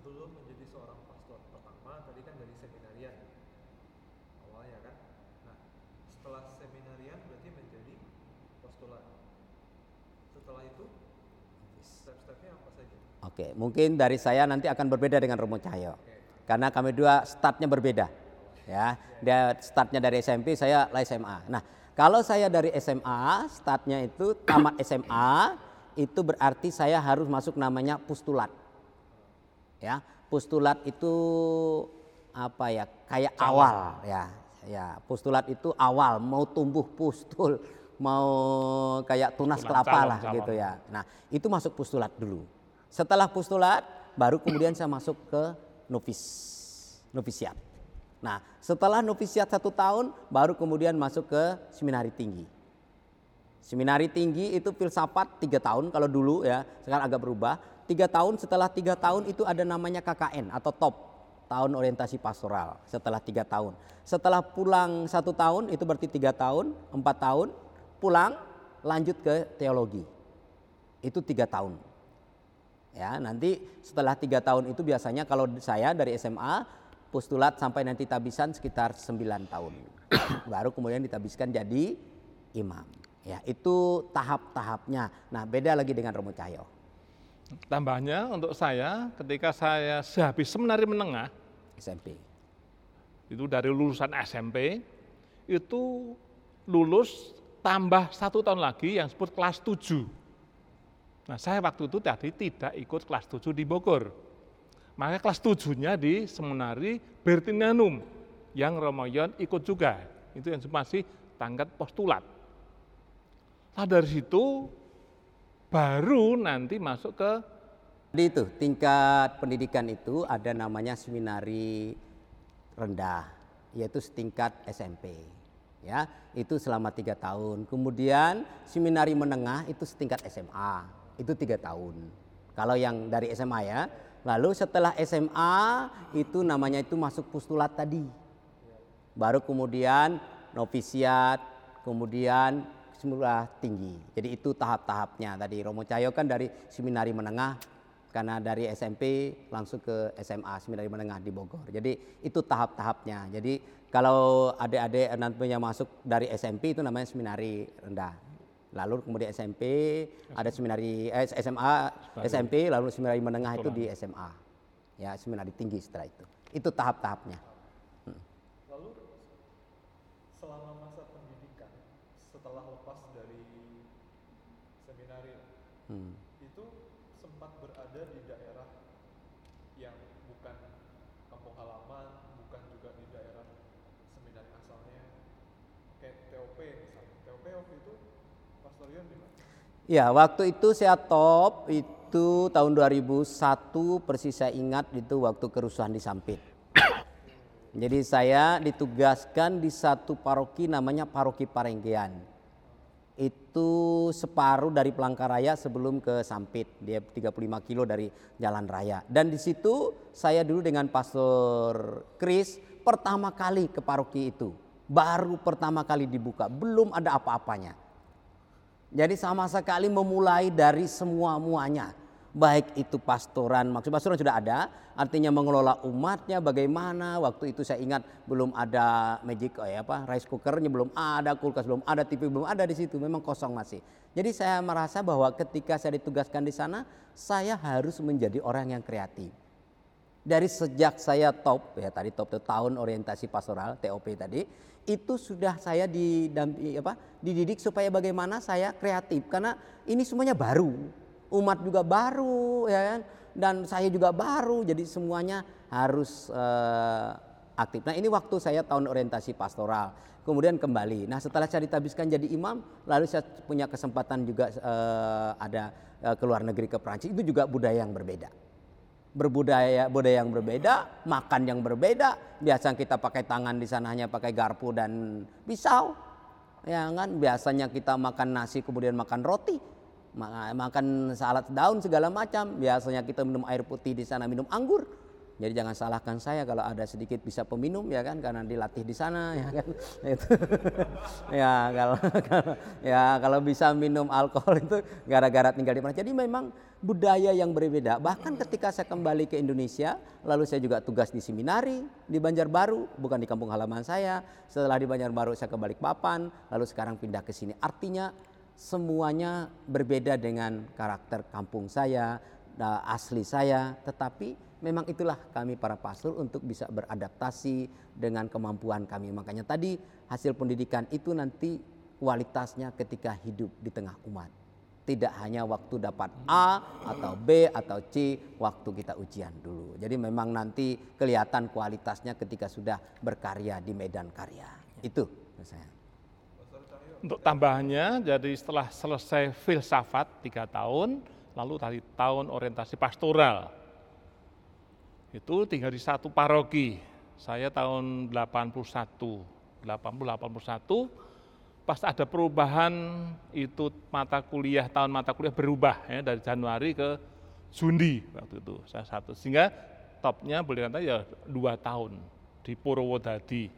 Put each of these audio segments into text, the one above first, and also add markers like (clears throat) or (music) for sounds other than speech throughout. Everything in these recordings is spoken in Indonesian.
sebelum menjadi seorang pastor pertama tadi kan dari seminarian awalnya kan nah setelah seminarian berarti menjadi postulat setelah itu step-stepnya apa saja Oke, mungkin dari saya nanti akan berbeda dengan Romo Cahyo. Karena kami dua startnya berbeda. Ya, dia startnya dari SMP, saya lah SMA. Nah, kalau saya dari SMA, startnya itu tamat SMA, itu berarti saya harus masuk namanya postulat. Ya, postulat itu apa ya? Kayak awal ya. Ya, postulat itu awal mau tumbuh pustul, (laughs) mau kayak tunas Postulat, kelapa calon, lah calon. gitu ya. Nah, itu masuk postulat dulu. Setelah postulat, baru kemudian saya masuk ke novis, novisiat. Nah, setelah novisiat satu tahun, baru kemudian masuk ke seminari tinggi. Seminari tinggi itu filsafat tiga tahun kalau dulu ya, sekarang agak berubah. Tiga tahun setelah tiga tahun itu ada namanya KKN atau top tahun orientasi pastoral setelah tiga tahun. Setelah pulang satu tahun itu berarti tiga tahun, empat tahun, pulang lanjut ke teologi. Itu tiga tahun. Ya, nanti setelah tiga tahun itu biasanya kalau saya dari SMA postulat sampai nanti tabisan sekitar 9 tahun. (coughs) Baru kemudian ditabiskan jadi imam. Ya, itu tahap-tahapnya. Nah, beda lagi dengan Romo Cahyo. Tambahnya untuk saya ketika saya sehabis seminari menengah SMP. itu dari lulusan SMP itu lulus tambah satu tahun lagi yang disebut kelas 7. Nah saya waktu itu tadi tidak ikut kelas 7 di Bogor. Maka kelas 7-nya di Seminari Bertinianum yang Romoyon ikut juga. Itu yang masih tangkat postulat. Nah dari situ baru nanti masuk ke Jadi itu tingkat pendidikan itu ada namanya seminari rendah, yaitu setingkat SMP. Ya, itu selama tiga tahun. Kemudian seminari menengah itu setingkat SMA, itu tiga tahun. Kalau yang dari SMA ya. Lalu setelah SMA itu namanya itu masuk postulat tadi. Baru kemudian novisiat, kemudian semula tinggi. Jadi itu tahap-tahapnya. Tadi Romo Cahyo kan dari seminari menengah karena dari SMP langsung ke SMA seminari menengah di Bogor. Jadi itu tahap-tahapnya. Jadi kalau adik-adik nantinya masuk dari SMP itu namanya seminari rendah. Lalu kemudian SMP ada seminari eh, SMA, SMP, lalu seminari menengah itu di SMA. Ya, seminari tinggi setelah itu. Itu tahap-tahapnya. lalu selama masa pendidikan setelah lepas dari seminari Hmm. itu sempat berada di daerah yang bukan kampung halaman, bukan juga di daerah seminari asalnya, kayak TOP misalnya. TOP waktu itu Pastor Yon di mana? Ya, waktu itu saya top itu tahun 2001 persis saya ingat itu waktu kerusuhan di Sampit. (coughs) Jadi saya ditugaskan di satu paroki namanya Paroki Parenggean. Itu separuh dari Pelangkaraya sebelum ke Sampit. Dia 35 kilo dari jalan raya. Dan di situ saya dulu dengan Pastor Chris pertama kali ke paroki itu. Baru pertama kali dibuka, belum ada apa-apanya. Jadi sama sekali memulai dari semua muanya. Baik itu pastoran, maksud pastoran sudah ada, artinya mengelola umatnya bagaimana. Waktu itu saya ingat belum ada magic oh ya apa rice cookernya belum ada, kulkas belum ada, TV belum ada di situ, memang kosong masih. Jadi saya merasa bahwa ketika saya ditugaskan di sana, saya harus menjadi orang yang kreatif. Dari sejak saya top ya tadi top itu tahun orientasi pastoral TOP tadi itu sudah saya didampi apa dididik supaya bagaimana saya kreatif karena ini semuanya baru umat juga baru ya kan dan saya juga baru jadi semuanya harus eh, aktif. Nah ini waktu saya tahun orientasi pastoral kemudian kembali. Nah setelah saya ditabiskan jadi imam lalu saya punya kesempatan juga eh, ada eh, ke luar negeri ke Prancis itu juga budaya yang berbeda berbudaya budaya yang berbeda, makan yang berbeda. Biasa kita pakai tangan di sana hanya pakai garpu dan pisau. Ya kan, biasanya kita makan nasi kemudian makan roti, makan salad daun segala macam. Biasanya kita minum air putih di sana minum anggur. Jadi jangan salahkan saya kalau ada sedikit bisa peminum ya kan karena dilatih di sana ya kan. (laughs) Itu. (laughs) ya kalau, kalau ya kalau bisa minum alkohol itu gara-gara tinggal di mana. Jadi memang budaya yang berbeda. Bahkan ketika saya kembali ke Indonesia, lalu saya juga tugas di seminari di Banjarbaru, bukan di kampung halaman saya. Setelah di Banjarbaru saya ke Balikpapan, lalu sekarang pindah ke sini. Artinya semuanya berbeda dengan karakter kampung saya, asli saya, tetapi memang itulah kami para pastor untuk bisa beradaptasi dengan kemampuan kami. Makanya tadi hasil pendidikan itu nanti kualitasnya ketika hidup di tengah umat. Tidak hanya waktu dapat A atau B atau C waktu kita ujian dulu. Jadi memang nanti kelihatan kualitasnya ketika sudah berkarya di medan karya. Itu saya. Untuk tambahannya, jadi setelah selesai filsafat tiga tahun, lalu tadi tahun orientasi pastoral. Itu tinggal di satu paroki. Saya tahun 81, 80 81 pas ada perubahan itu mata kuliah tahun mata kuliah berubah ya dari Januari ke Juni waktu itu. Saya satu. Sehingga topnya boleh kata ya dua tahun di Purwodadi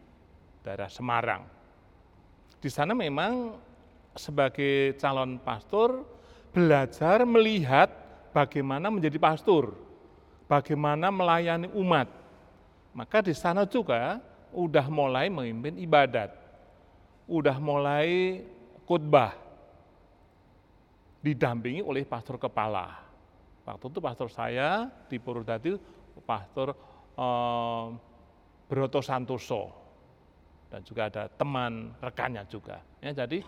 daerah Semarang di sana memang sebagai calon pastor belajar melihat bagaimana menjadi pastor bagaimana melayani umat. Maka di sana juga udah mulai memimpin ibadat, udah mulai khotbah, didampingi oleh pastor kepala. Waktu itu pastor saya di Purwodadi, pastor eh, Broto Santoso, dan juga ada teman rekannya juga. Ya, jadi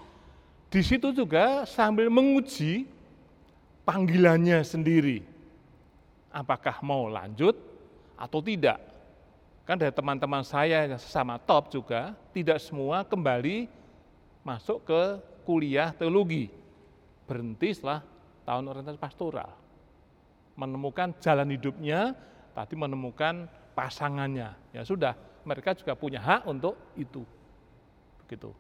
di situ juga sambil menguji panggilannya sendiri apakah mau lanjut atau tidak. Kan dari teman-teman saya yang sesama top juga, tidak semua kembali masuk ke kuliah teologi. Berhenti setelah tahun orientasi pastoral. Menemukan jalan hidupnya, tadi menemukan pasangannya. Ya sudah, mereka juga punya hak untuk itu. Begitu.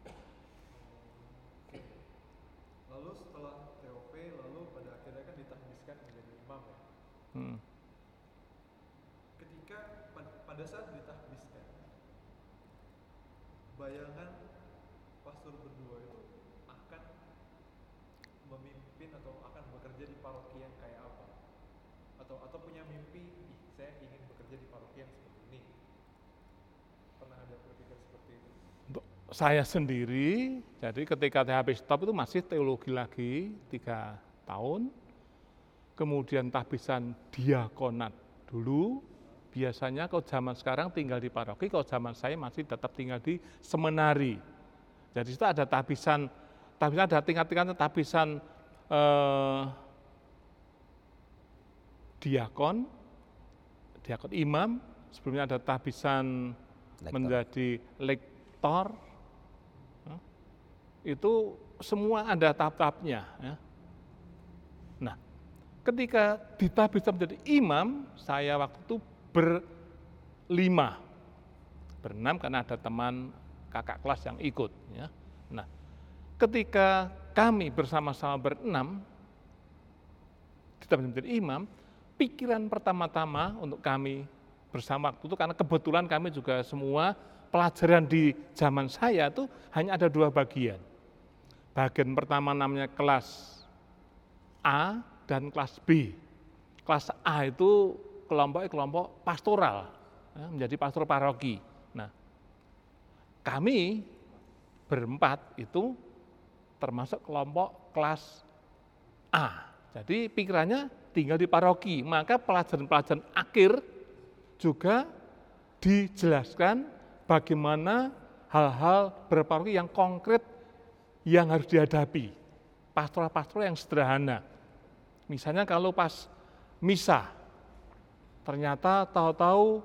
Hmm. Ketika pada saat ditahbiskan, bayangan pastor berdua itu akan memimpin atau akan bekerja di paroki yang kayak apa? Atau atau punya mimpi, ih saya ingin bekerja di paroki yang seperti ini. Pernah ada berpikir seperti itu? Untuk saya sendiri, jadi ketika THP stop itu masih teologi lagi tiga tahun, kemudian tahbisan diakonat dulu, biasanya kalau zaman sekarang tinggal di paroki, kalau zaman saya masih tetap tinggal di semenari. Jadi itu ada tahbisan, tahbisan ada tingkat-tingkat tahbisan eh, diakon, diakon imam, sebelumnya ada tahbisan lektor. menjadi lektor, itu semua ada tahap-tahapnya. Ya. Ketika bisa menjadi imam, saya waktu itu berlima. Berenam karena ada teman kakak kelas yang ikut. Ya. Nah, ketika kami bersama-sama berenam, kita menjadi imam, pikiran pertama-tama untuk kami bersama waktu itu, karena kebetulan kami juga semua pelajaran di zaman saya itu hanya ada dua bagian. Bagian pertama namanya kelas A, dan kelas B. Kelas A itu kelompok kelompok pastoral, ya, menjadi pastor paroki. Nah, kami berempat itu termasuk kelompok kelas A. Jadi pikirannya tinggal di paroki, maka pelajaran-pelajaran akhir juga dijelaskan bagaimana hal-hal berparoki yang konkret yang harus dihadapi. Pastoral-pastoral yang sederhana. Misalnya kalau pas misa, ternyata tahu-tahu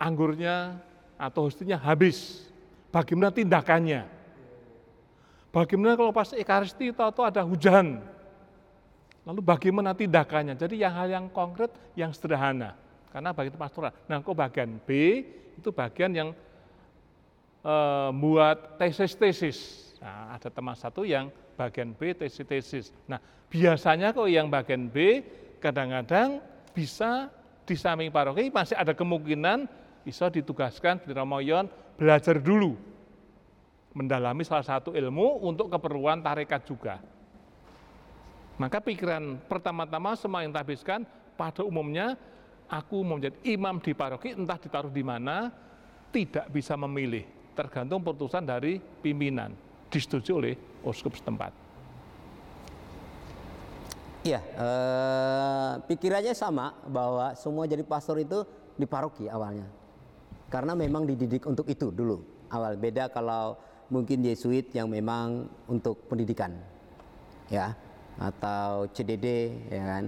anggurnya atau hostinya habis. Bagaimana tindakannya? Bagaimana kalau pas ekaristi tahu-tahu ada hujan? Lalu bagaimana tindakannya? Jadi yang hal yang konkret, yang sederhana. Karena bagian pastoral. Nah, kok bagian B itu bagian yang buat tesis-tesis. Nah, ada teman satu yang bagian B tesis-tesis. Nah, biasanya kok yang bagian B kadang-kadang bisa di samping paroki masih ada kemungkinan bisa ditugaskan di Romoyon belajar dulu mendalami salah satu ilmu untuk keperluan tarekat juga. Maka pikiran pertama-tama semua yang tabiskan pada umumnya aku mau menjadi imam di paroki entah ditaruh di mana tidak bisa memilih tergantung putusan dari pimpinan disetujui oleh uskup setempat. Iya, eh, pikirannya sama bahwa semua jadi pastor itu di paroki awalnya. Karena memang dididik untuk itu dulu. Awal beda kalau mungkin Yesuit yang memang untuk pendidikan. Ya, atau CDD ya kan.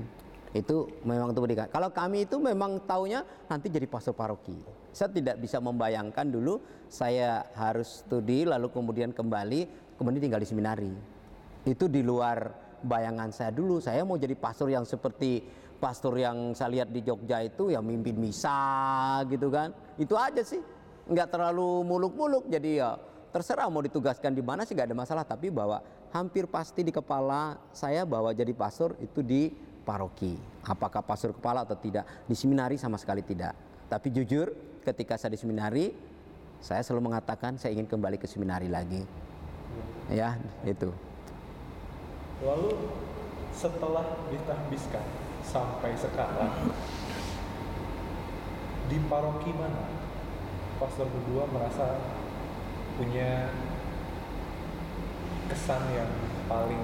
Itu memang untuk pendidikan. Kalau kami itu memang taunya nanti jadi pastor paroki. Saya tidak bisa membayangkan dulu saya harus studi lalu kemudian kembali kemudian tinggal di seminari. Itu di luar bayangan saya dulu. Saya mau jadi pastor yang seperti pastor yang saya lihat di Jogja itu yang mimpin misa gitu kan. Itu aja sih. Nggak terlalu muluk-muluk. Jadi ya terserah mau ditugaskan di mana sih nggak ada masalah. Tapi bahwa hampir pasti di kepala saya bahwa jadi pastor itu di paroki. Apakah pastor kepala atau tidak? Di seminari sama sekali tidak. Tapi jujur ketika saya di seminari saya selalu mengatakan saya ingin kembali ke seminari lagi. Ya itu. Lalu setelah ditahbiskan sampai sekarang di paroki mana? Pastor berdua merasa punya kesan yang paling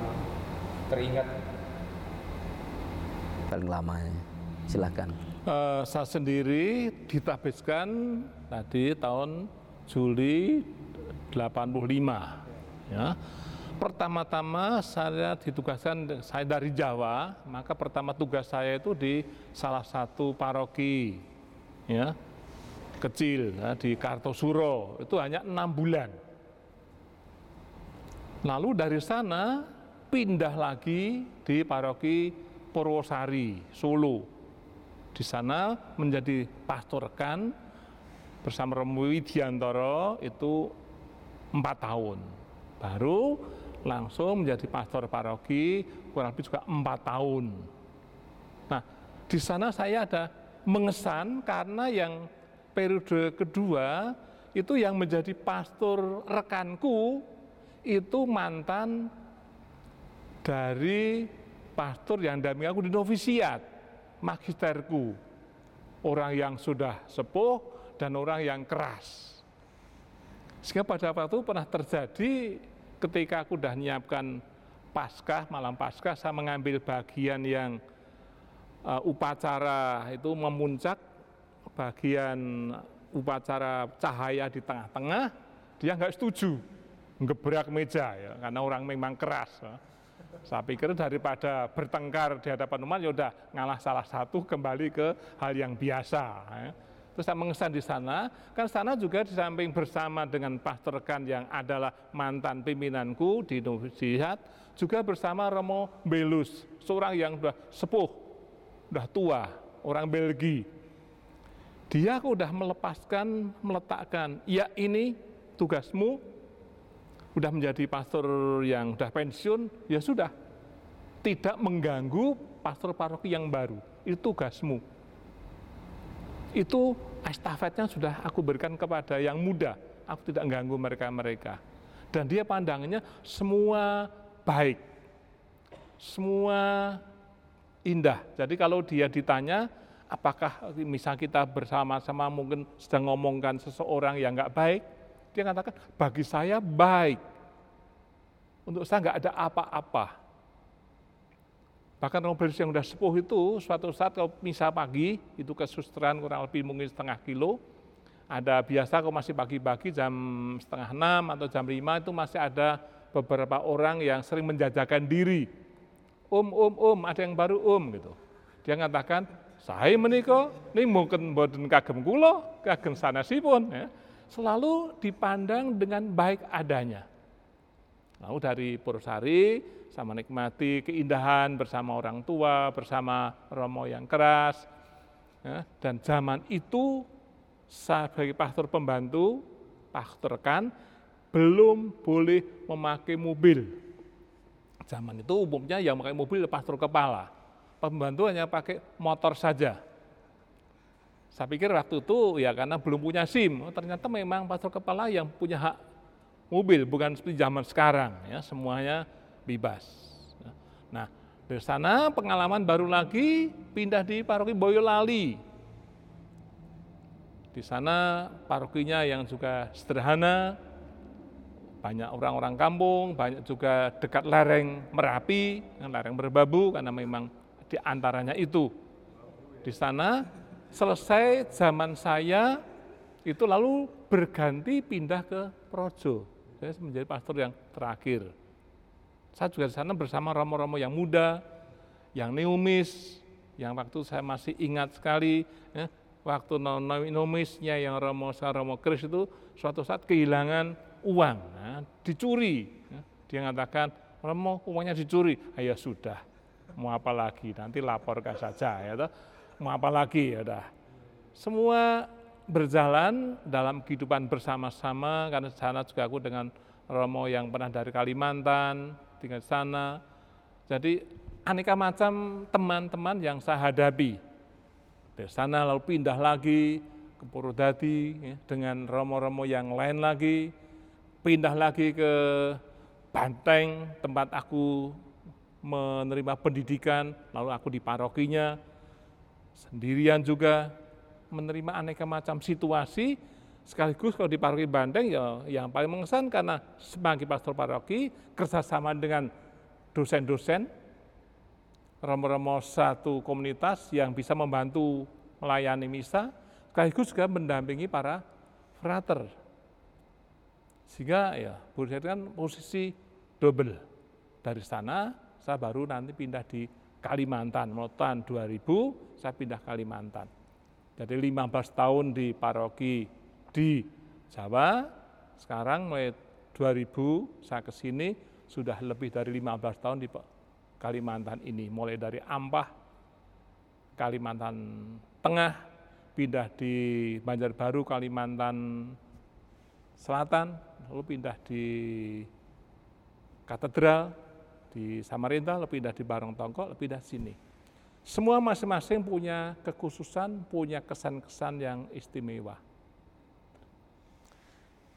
teringat. Paling lama silakan uh, saya sendiri ditahbiskan tadi tahun Juli 85 ya pertama-tama saya ditugaskan saya dari Jawa, maka pertama tugas saya itu di salah satu paroki ya kecil ya, di Kartosuro itu hanya enam bulan. Lalu dari sana pindah lagi di paroki Purwosari Solo. Di sana menjadi pastor rekan bersama Romo Widiantoro itu empat tahun. Baru langsung menjadi pastor paroki kurang lebih juga empat tahun. Nah, di sana saya ada mengesan karena yang periode kedua itu yang menjadi pastor rekanku itu mantan dari pastor yang dampingi aku di novisiat, magisterku. Orang yang sudah sepuh dan orang yang keras. Sehingga pada waktu itu pernah terjadi ketika aku sudah menyiapkan Paskah, malam Paskah, saya mengambil bagian yang uh, upacara itu memuncak, bagian upacara cahaya di tengah-tengah, dia nggak setuju, ngebrak meja ya, karena orang memang keras. Ya. Saya pikir daripada bertengkar di hadapan umat, ya udah ngalah salah satu kembali ke hal yang biasa. Ya. Terus saya mengesan di sana, kan sana juga di samping bersama dengan pastor rekan yang adalah mantan pimpinanku di Novisiat, juga bersama Romo Belus, seorang yang sudah sepuh, sudah tua, orang Belgia. Dia sudah melepaskan, meletakkan, ya ini tugasmu, sudah menjadi pastor yang sudah pensiun, ya sudah. Tidak mengganggu pastor paroki yang baru, itu tugasmu itu estafetnya sudah aku berikan kepada yang muda. Aku tidak mengganggu mereka-mereka. Dan dia pandangannya semua baik. Semua indah. Jadi kalau dia ditanya, apakah misal kita bersama-sama mungkin sedang ngomongkan seseorang yang nggak baik, dia katakan, bagi saya baik. Untuk saya nggak ada apa-apa. Bahkan Nobel yang sudah sepuh itu suatu saat kalau misa pagi itu kesusteran kurang lebih mungkin setengah kilo. Ada biasa kalau masih pagi-pagi jam setengah enam atau jam lima itu masih ada beberapa orang yang sering menjajakan diri. Om, om, om, ada yang baru om gitu. Dia mengatakan, saya menikah, ini mungkin boten kagem kulo, kagem sanasipun. Ya. Selalu dipandang dengan baik adanya. Lalu dari Pursari, sama nikmati keindahan bersama orang tua, bersama Romo yang keras. Ya, dan zaman itu saya sebagai pastor pembantu, pastor kan, belum boleh memakai mobil. Zaman itu umumnya yang memakai mobil pastor kepala. Pembantu hanya pakai motor saja. Saya pikir waktu itu ya karena belum punya SIM, oh, ternyata memang pastor kepala yang punya hak mobil, bukan seperti zaman sekarang ya semuanya bebas. Nah dari sana pengalaman baru lagi pindah di paroki Boyolali. Di sana parokinya yang juga sederhana, banyak orang-orang kampung, banyak juga dekat lereng Merapi, lereng Merbabu karena memang di antaranya itu. Di sana selesai zaman saya itu lalu berganti pindah ke Projo. Saya menjadi pastor yang terakhir. Saya juga di sana bersama romo-romo yang muda, yang neumis, yang waktu saya masih ingat sekali, ya, waktu neumisnya yang romo romo kris itu suatu saat kehilangan uang, ya, dicuri. Ya. Dia mengatakan, romo uangnya dicuri, ayo sudah, mau apa lagi, nanti laporkan saja. Ya, mau apa lagi ya udah. Semua berjalan dalam kehidupan bersama-sama karena di sana juga aku dengan Romo yang pernah dari Kalimantan tinggal di sana. Jadi aneka macam teman-teman yang saya hadapi. Dari sana lalu pindah lagi ke Purwodadi ya, dengan romo-romo yang lain lagi, pindah lagi ke Banteng tempat aku menerima pendidikan, lalu aku di parokinya, sendirian juga menerima aneka macam situasi sekaligus kalau di paroki Bandeng ya yang paling mengesan karena sebagai pastor paroki kerjasama dengan dosen-dosen romo-romo satu komunitas yang bisa membantu melayani misa sekaligus juga mendampingi para frater. Sehingga ya itu kan posisi double. Dari sana saya baru nanti pindah di Kalimantan, Motan 2000, saya pindah Kalimantan. Jadi 15 tahun di paroki di Jawa, sekarang mulai 2000 saya ke sini sudah lebih dari 15 tahun di Kalimantan ini. Mulai dari Ampah, Kalimantan Tengah, pindah di Banjarbaru, Kalimantan Selatan, lalu pindah di Katedral, di Samarinda, lebih pindah di Barong Tongkok, lebih pindah sini. Semua masing-masing punya kekhususan, punya kesan-kesan yang istimewa.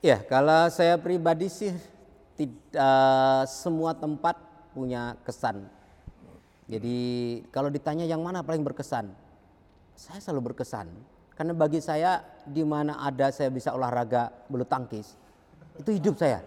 Ya, kalau saya pribadi sih tidak semua tempat punya kesan. Jadi kalau ditanya yang mana paling berkesan, saya selalu berkesan. Karena bagi saya di mana ada saya bisa olahraga bulu tangkis, itu hidup saya.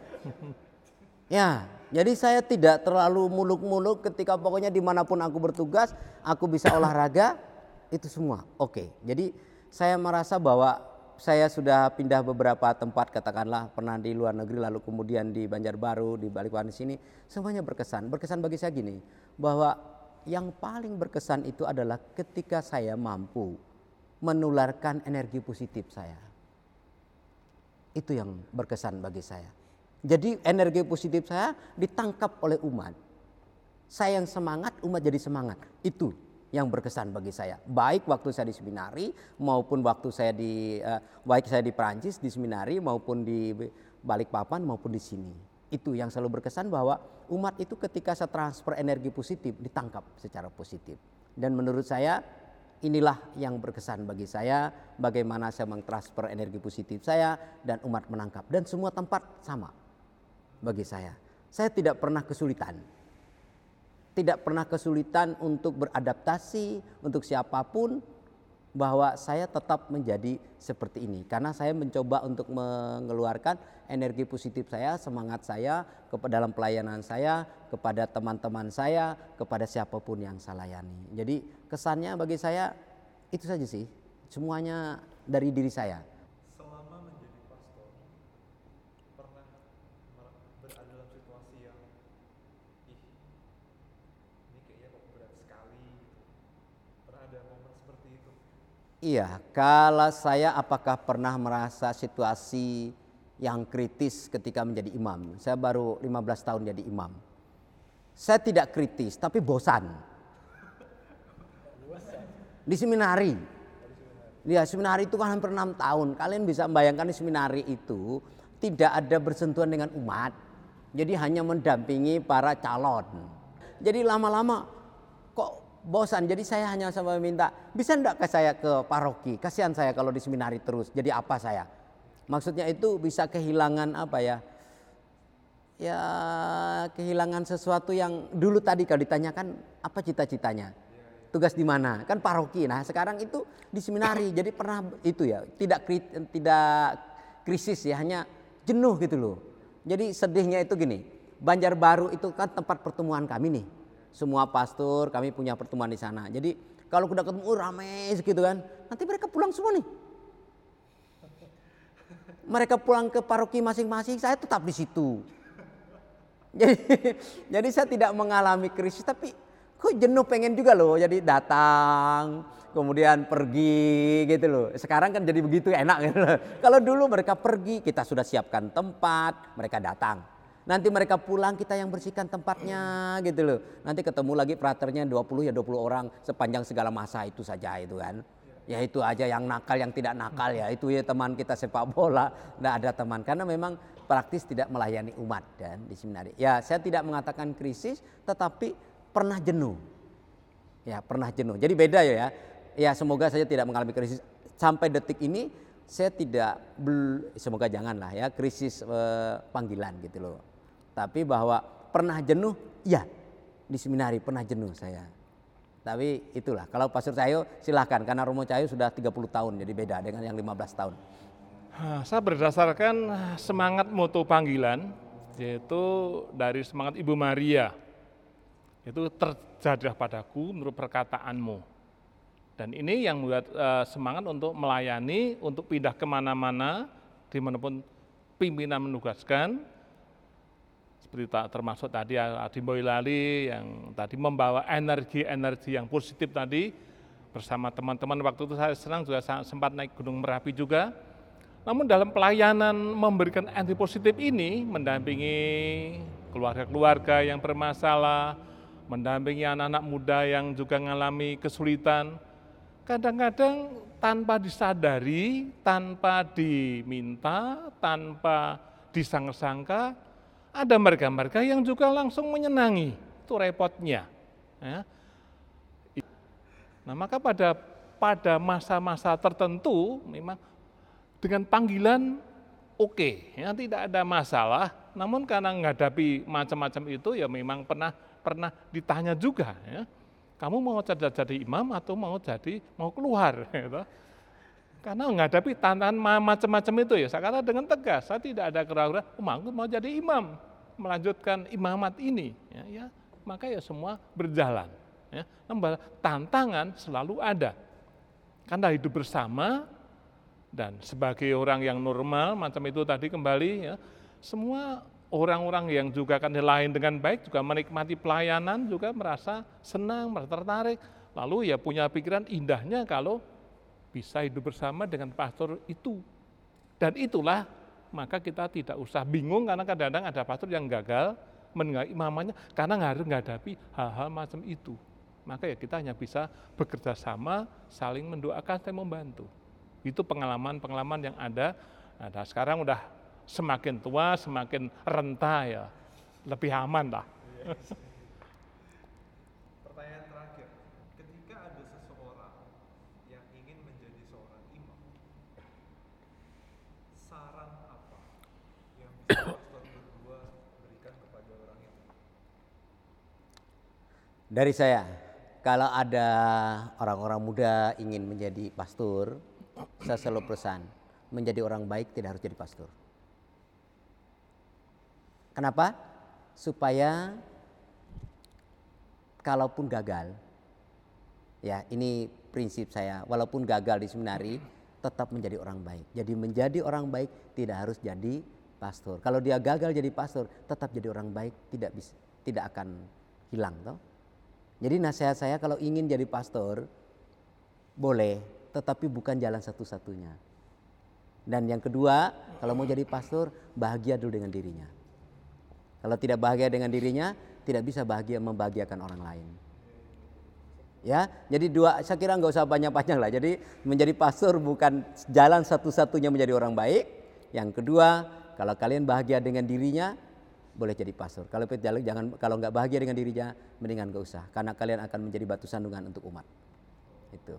Ya, jadi saya tidak terlalu muluk-muluk ketika pokoknya di mana pun aku bertugas, aku bisa olahraga, (coughs) itu semua. Oke, jadi saya merasa bahwa saya sudah pindah beberapa tempat katakanlah pernah di luar negeri lalu kemudian di Banjarbaru di Balikpapan sini semuanya berkesan. Berkesan bagi saya gini bahwa yang paling berkesan itu adalah ketika saya mampu menularkan energi positif saya. Itu yang berkesan bagi saya jadi energi positif saya ditangkap oleh umat. Saya yang semangat, umat jadi semangat. Itu yang berkesan bagi saya. Baik waktu saya di seminari maupun waktu saya di uh, baik saya di Perancis di seminari maupun di Balikpapan maupun di sini. Itu yang selalu berkesan bahwa umat itu ketika saya transfer energi positif ditangkap secara positif. Dan menurut saya inilah yang berkesan bagi saya bagaimana saya mengtransfer energi positif saya dan umat menangkap dan semua tempat sama bagi saya. Saya tidak pernah kesulitan. Tidak pernah kesulitan untuk beradaptasi untuk siapa pun bahwa saya tetap menjadi seperti ini karena saya mencoba untuk mengeluarkan energi positif saya, semangat saya kepada dalam pelayanan saya, kepada teman-teman saya, kepada siapa pun yang saya layani. Jadi kesannya bagi saya itu saja sih. Semuanya dari diri saya. Iya, kalau saya apakah pernah merasa situasi yang kritis ketika menjadi imam? Saya baru 15 tahun jadi imam. Saya tidak kritis, tapi bosan. Di seminari. Ya, seminari itu kan hampir enam tahun. Kalian bisa membayangkan di seminari itu tidak ada bersentuhan dengan umat. Jadi hanya mendampingi para calon. Jadi lama-lama kok bosan. Jadi saya hanya sama minta, bisa enggak ke saya ke paroki? Kasihan saya kalau di seminari terus. Jadi apa saya? Maksudnya itu bisa kehilangan apa ya? Ya kehilangan sesuatu yang dulu tadi kalau ditanyakan apa cita-citanya? Tugas di mana? Kan paroki. Nah, sekarang itu di seminari. (coughs) Jadi pernah itu ya, tidak tidak krisis ya, hanya jenuh gitu loh. Jadi sedihnya itu gini, Banjarbaru itu kan tempat pertemuan kami nih. Semua pastor kami punya pertemuan di sana. Jadi kalau udah ketemu oh, rame gitu kan, nanti mereka pulang semua nih. Mereka pulang ke paroki masing-masing, saya tetap di situ. (laughs) Jadi, jadi saya tidak mengalami krisis, tapi kok jenuh pengen juga loh. Jadi datang, kemudian pergi gitu loh. Sekarang kan jadi begitu enak gitu (laughs) loh. Kalau dulu mereka pergi, kita sudah siapkan tempat, mereka datang. Nanti mereka pulang kita yang bersihkan tempatnya gitu loh. Nanti ketemu lagi praternya 20 ya 20 orang sepanjang segala masa itu saja itu kan. Ya itu aja yang nakal yang tidak nakal ya itu ya teman kita sepak bola. Tidak ada teman karena memang praktis tidak melayani umat dan di seminari. Ya saya tidak mengatakan krisis tetapi pernah jenuh. Ya pernah jenuh. Jadi beda ya. Ya semoga saya tidak mengalami krisis sampai detik ini saya tidak semoga janganlah ya krisis eh, panggilan gitu loh. Tapi bahwa pernah jenuh, ya di seminari pernah jenuh saya. Tapi itulah, kalau Pastor Cahyo silahkan karena Romo Cahyo sudah 30 tahun jadi beda dengan yang 15 tahun. Saya berdasarkan semangat moto panggilan yaitu dari semangat Ibu Maria. Itu terjadilah padaku menurut perkataanmu. Dan ini yang membuat uh, semangat untuk melayani, untuk pindah ke mana-mana, di mana pun pimpinan menugaskan, seperti termasuk tadi Adi Boylali yang tadi membawa energi-energi yang positif tadi bersama teman-teman waktu itu saya senang juga sempat naik Gunung Merapi juga. Namun dalam pelayanan memberikan energi positif ini mendampingi keluarga-keluarga yang bermasalah, mendampingi anak-anak muda yang juga mengalami kesulitan. Kadang-kadang tanpa disadari, tanpa diminta, tanpa disangka-sangka, ada mereka-mereka yang juga langsung menyenangi, itu repotnya. Ya. Nah maka pada pada masa-masa tertentu memang dengan panggilan oke, okay, ya tidak ada masalah. Namun karena menghadapi macam-macam itu ya memang pernah pernah ditanya juga, ya, kamu mau jadi, jadi imam atau mau jadi mau keluar? (laughs) Gitu. Karena menghadapi tantangan macam-macam itu ya, saya kata dengan tegas, saya tidak ada keraguan, oh, mau jadi imam melanjutkan imamat ini, ya, ya maka ya semua berjalan. Ya. Tantangan selalu ada. Karena hidup bersama dan sebagai orang yang normal macam itu tadi kembali ya, semua orang-orang yang juga akan lain dengan baik juga menikmati pelayanan juga merasa senang, merasa tertarik. Lalu ya punya pikiran indahnya kalau bisa hidup bersama dengan pastor itu. Dan itulah maka kita tidak usah bingung karena kadang-kadang ada pastor yang gagal mendengar imamannya karena harus menghadapi hal-hal macam itu. Maka ya kita hanya bisa bekerja sama, saling mendoakan dan membantu. Itu pengalaman-pengalaman yang ada. Nah, sekarang udah semakin tua, semakin renta ya, lebih aman lah. Dari saya, kalau ada orang-orang muda ingin menjadi pastor, saya selalu pesan, menjadi orang baik tidak harus jadi pastor. Kenapa? Supaya kalaupun gagal, ya ini prinsip saya, walaupun gagal di seminari, tetap menjadi orang baik. Jadi menjadi orang baik tidak harus jadi pastor. Kalau dia gagal jadi pastor, tetap jadi orang baik, tidak bisa, tidak akan hilang, toh. Jadi nasihat saya kalau ingin jadi pastor boleh, tetapi bukan jalan satu-satunya. Dan yang kedua, kalau mau jadi pastor, bahagia dulu dengan dirinya. Kalau tidak bahagia dengan dirinya, tidak bisa bahagia membahagiakan orang lain. Ya, jadi dua, saya kira nggak usah banyak-banyak lah. Jadi menjadi pastor bukan jalan satu-satunya menjadi orang baik. Yang kedua, kalau kalian bahagia dengan dirinya, boleh jadi pastor. Kalau tidak jangan kalau nggak bahagia dengan dirinya, mendingan gak usah. Karena kalian akan menjadi batu sandungan untuk umat. Itu.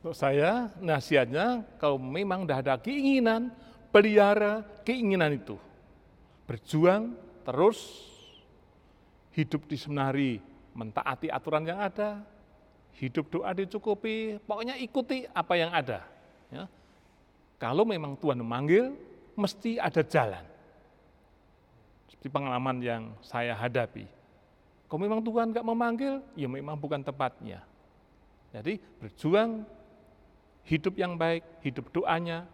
Untuk saya nasihatnya kalau memang dah ada keinginan, pelihara keinginan itu. Berjuang terus hidup di seminari, mentaati aturan yang ada, hidup doa dicukupi, pokoknya ikuti apa yang ada. Ya. Kalau memang Tuhan memanggil, mesti ada jalan. Seperti pengalaman yang saya hadapi. Kalau memang Tuhan nggak memanggil, ya memang bukan tempatnya. Jadi berjuang, hidup yang baik, hidup doanya,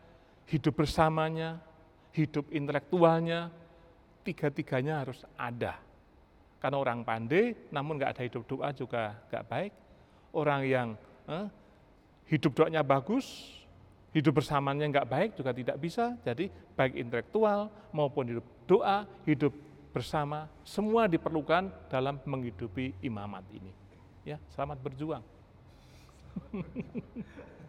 hidup bersamanya, hidup intelektualnya, tiga-tiganya harus ada. Karena orang pandai, namun nggak ada hidup doa juga nggak baik. Orang yang eh, hidup doanya bagus, hidup bersamanya nggak baik juga tidak bisa. Jadi baik intelektual maupun hidup doa, hidup bersama, semua diperlukan dalam menghidupi imamat ini. Ya, selamat berjuang. (laughs)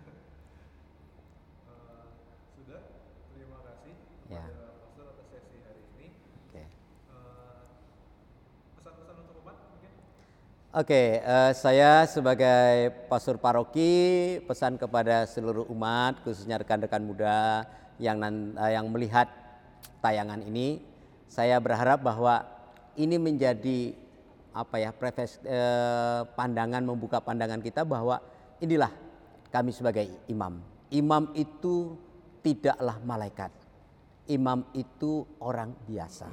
Oke, uh, saya sebagai pastor paroki pesan kepada seluruh umat, khususnya rekan-rekan muda yang uh, yang melihat tayangan ini, saya berharap bahwa ini menjadi apa ya uh, pandangan membuka pandangan kita bahwa inilah kami sebagai imam. Imam itu tidaklah malaikat. Imam itu orang biasa.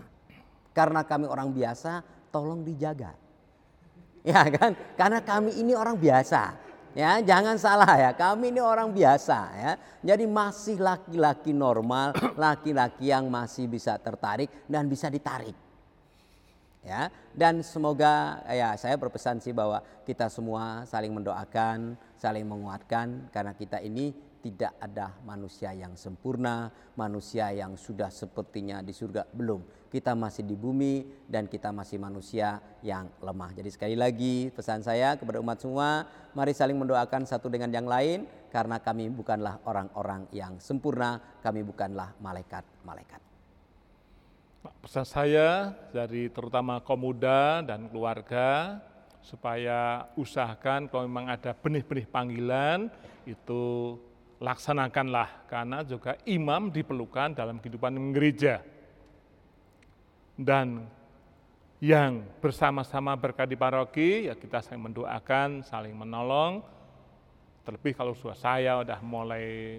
Karena kami orang biasa, tolong dijaga Ya kan? Karena kami ini orang biasa. Ya, jangan salah ya. Kami ini orang biasa ya. Jadi masih laki-laki normal, (clears throat) laki-laki yang masih bisa tertarik dan bisa ditarik. Ya, dan semoga ya saya berpesan sih bahwa kita semua saling mendoakan, saling menguatkan karena kita ini tidak ada manusia yang sempurna, manusia yang sudah sepertinya di surga belum. Kita masih di bumi dan kita masih manusia yang lemah. Jadi sekali lagi pesan saya kepada umat semua, mari saling mendoakan satu dengan yang lain karena kami bukanlah orang-orang yang sempurna, kami bukanlah malaikat-malaikat. Pesan saya dari terutama kaum muda dan keluarga supaya usahakan kalau memang ada benih-benih panggilan itu laksanakanlah karena juga imam diperlukan dalam kehidupan gereja. Dan yang bersama-sama berkat di paroki, ya kita saling mendoakan, saling menolong. Terlebih kalau sudah saya udah mulai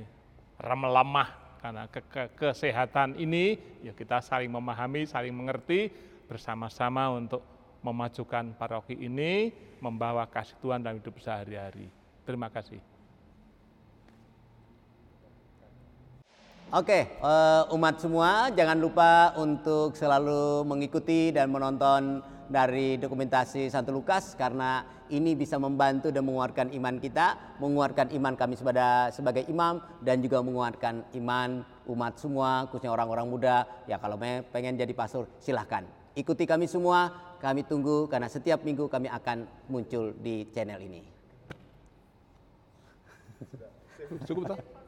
lemah karena ke ke kesehatan ini, ya kita saling memahami, saling mengerti bersama-sama untuk memajukan paroki ini, membawa kasih Tuhan dalam hidup sehari-hari. Terima kasih. Oke, uh, umat semua jangan lupa untuk selalu mengikuti dan menonton dari dokumentasi Santo Lukas karena ini bisa membantu dan menguatkan iman kita, menguatkan iman kami sebagai sebagai imam dan juga menguatkan iman umat semua, khususnya orang-orang muda. Ya kalau pengen jadi pastor silahkan ikuti kami semua. Kami tunggu karena setiap minggu kami akan muncul di channel ini. Cukup?